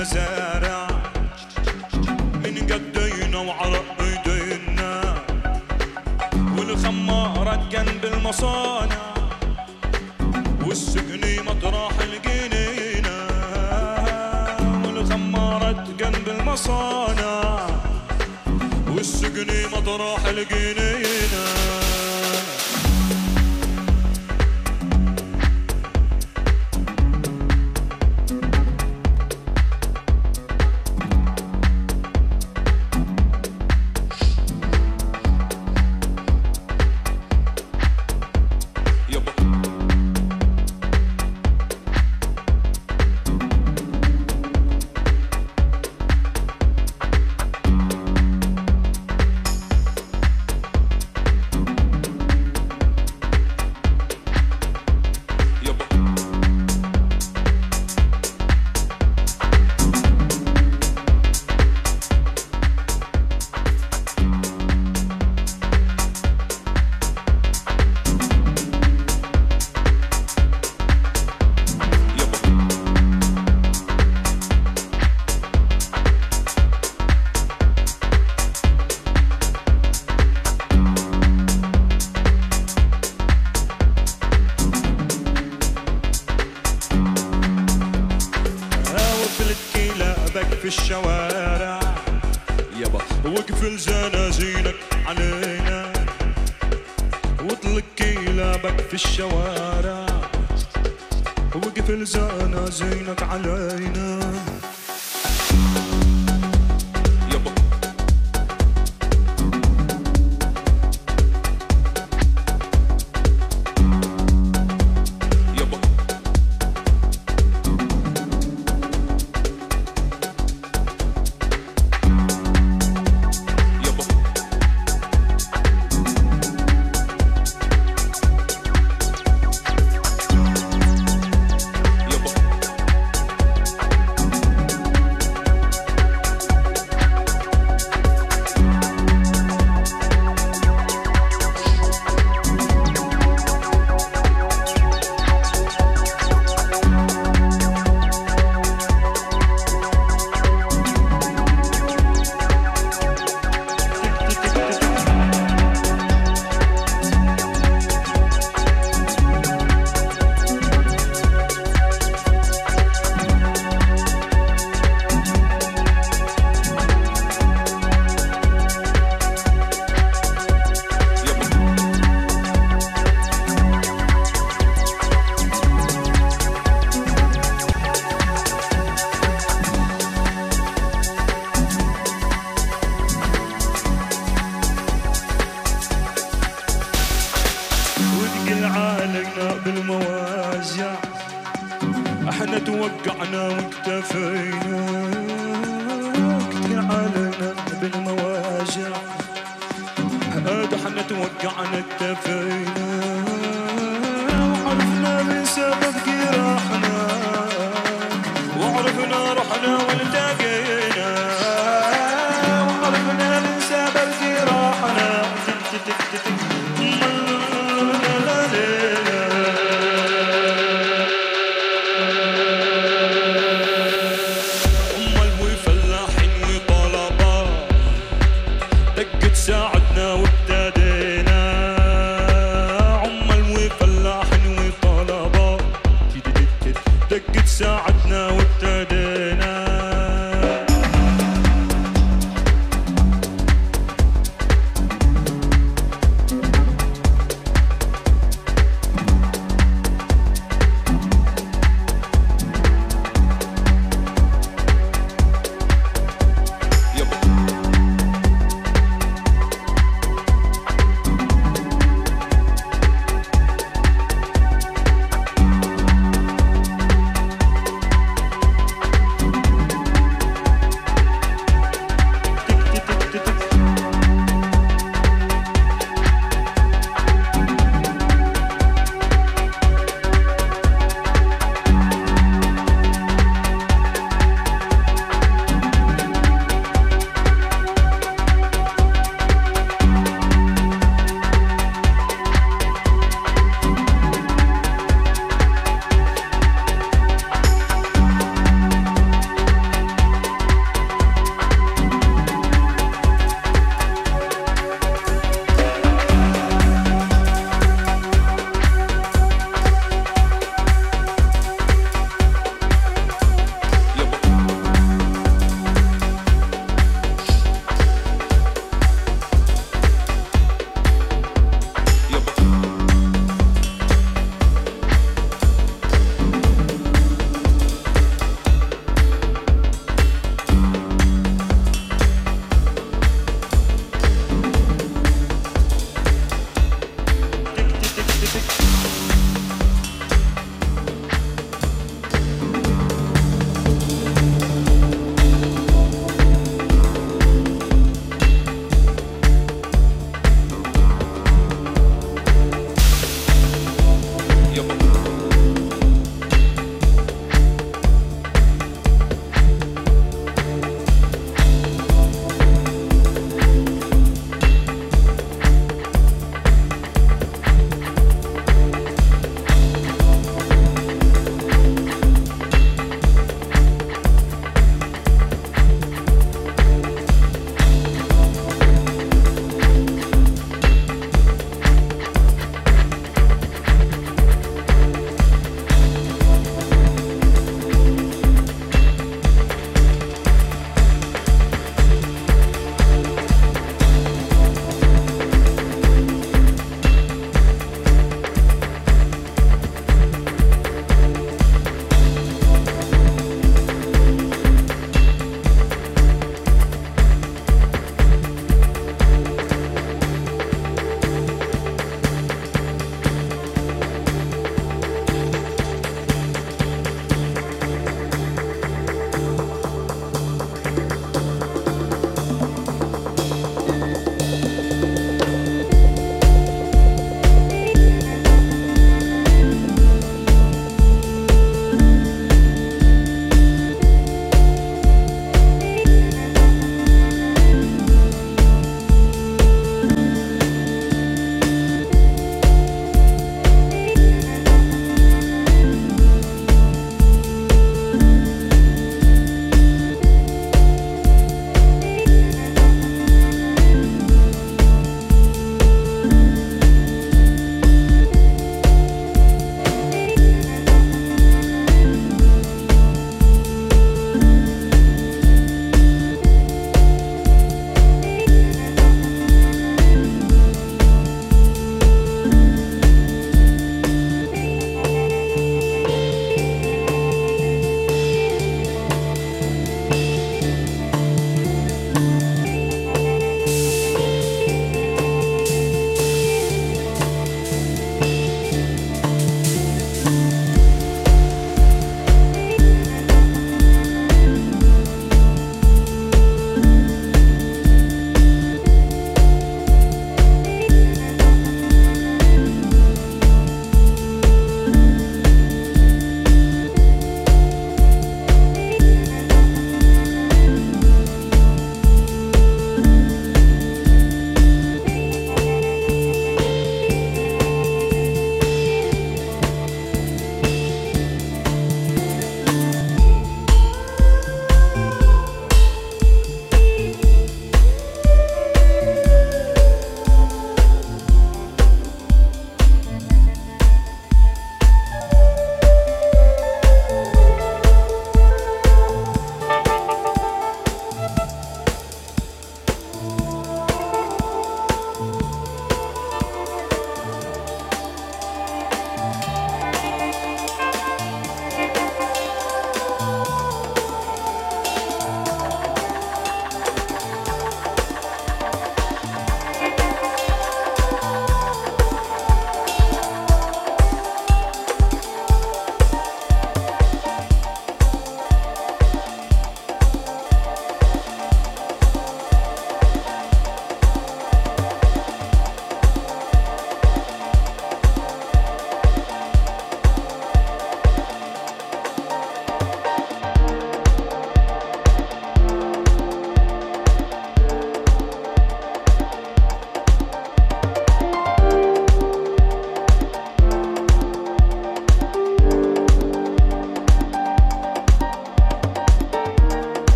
المزارع. من قدينا وعرق أيدينا. والخمارة جنب المصانع. والسجن مطرح الجنينة والخمارة جنب المصانع. والسجن مطرح الجنينه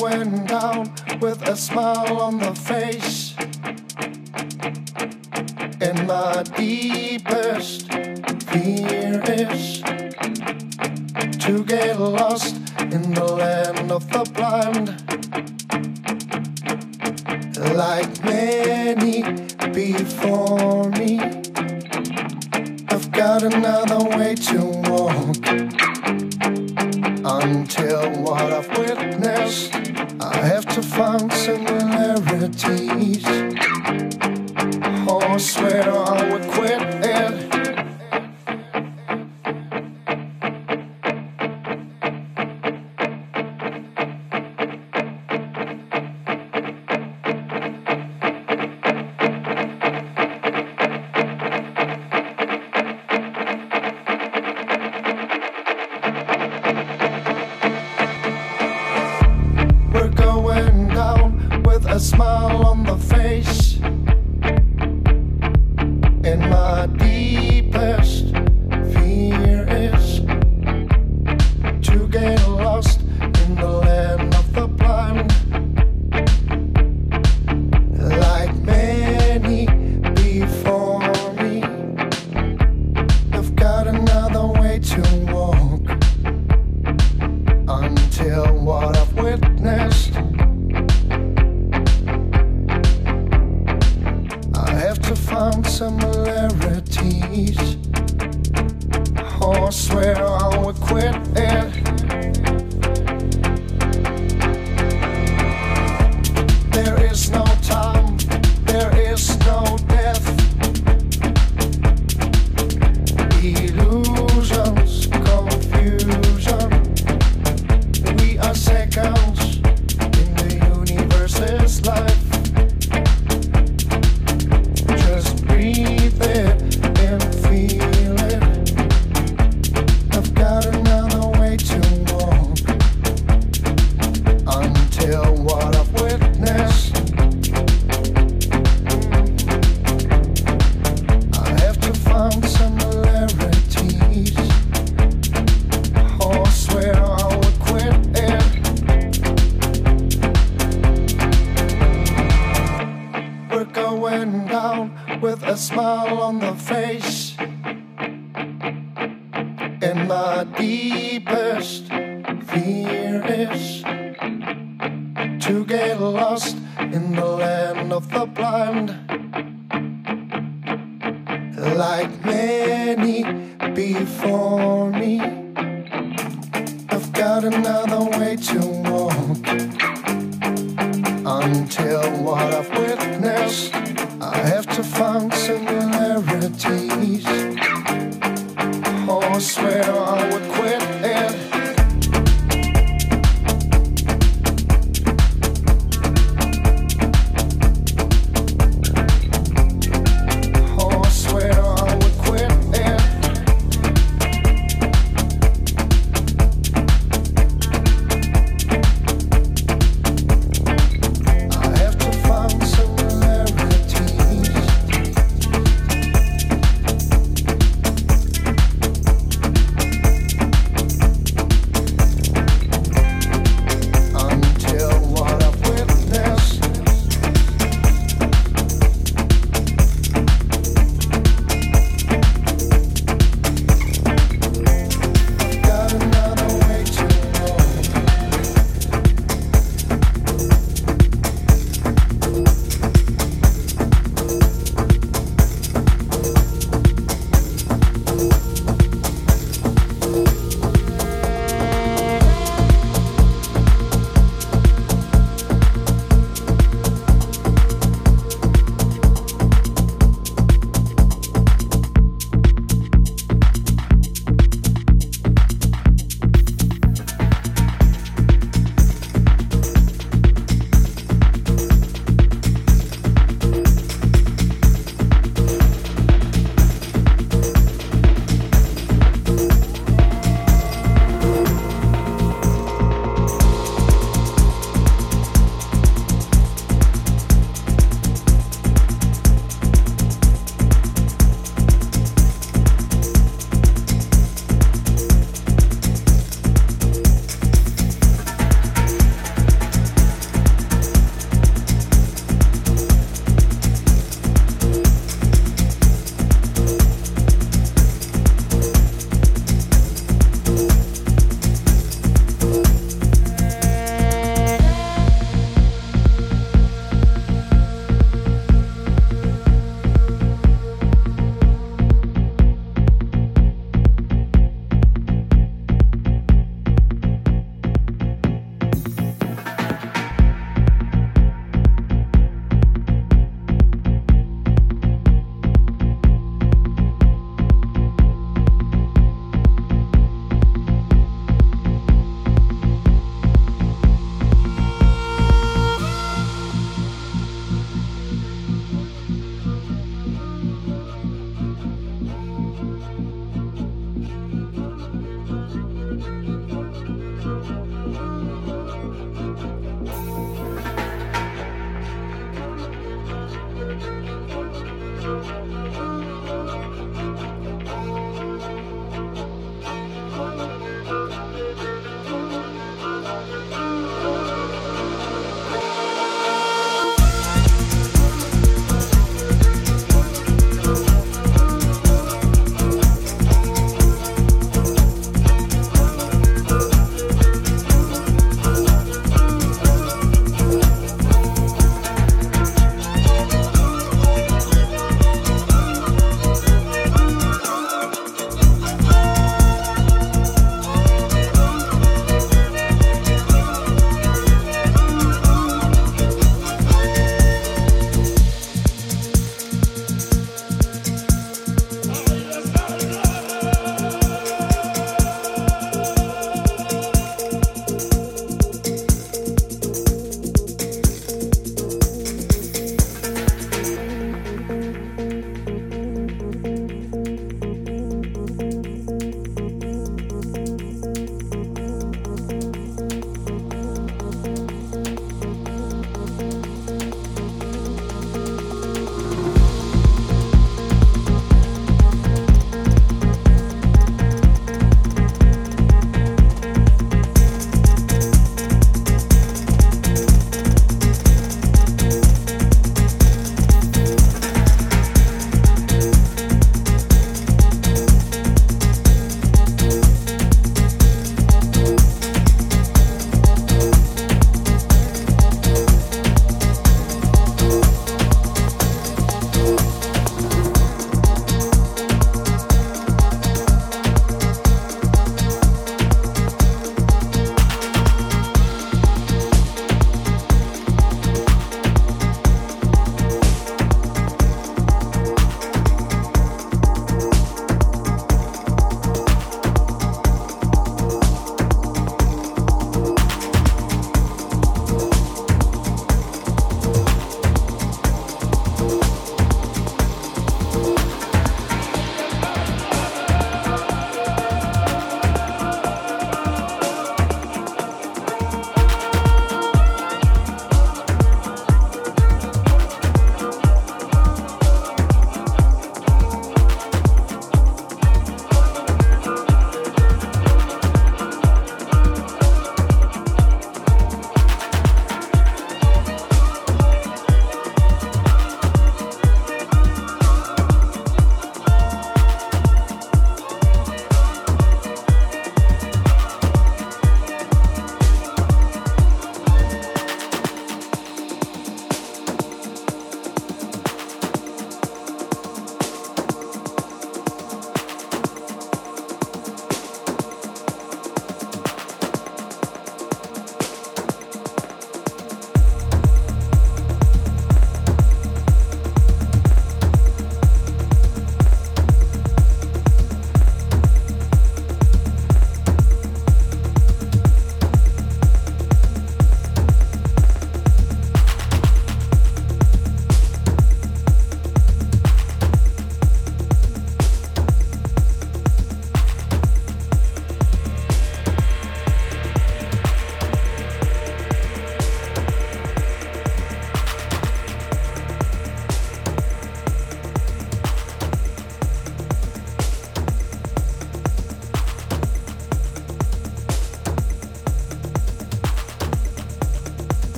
went down with a smile on the face. And my deepest fear is to get lost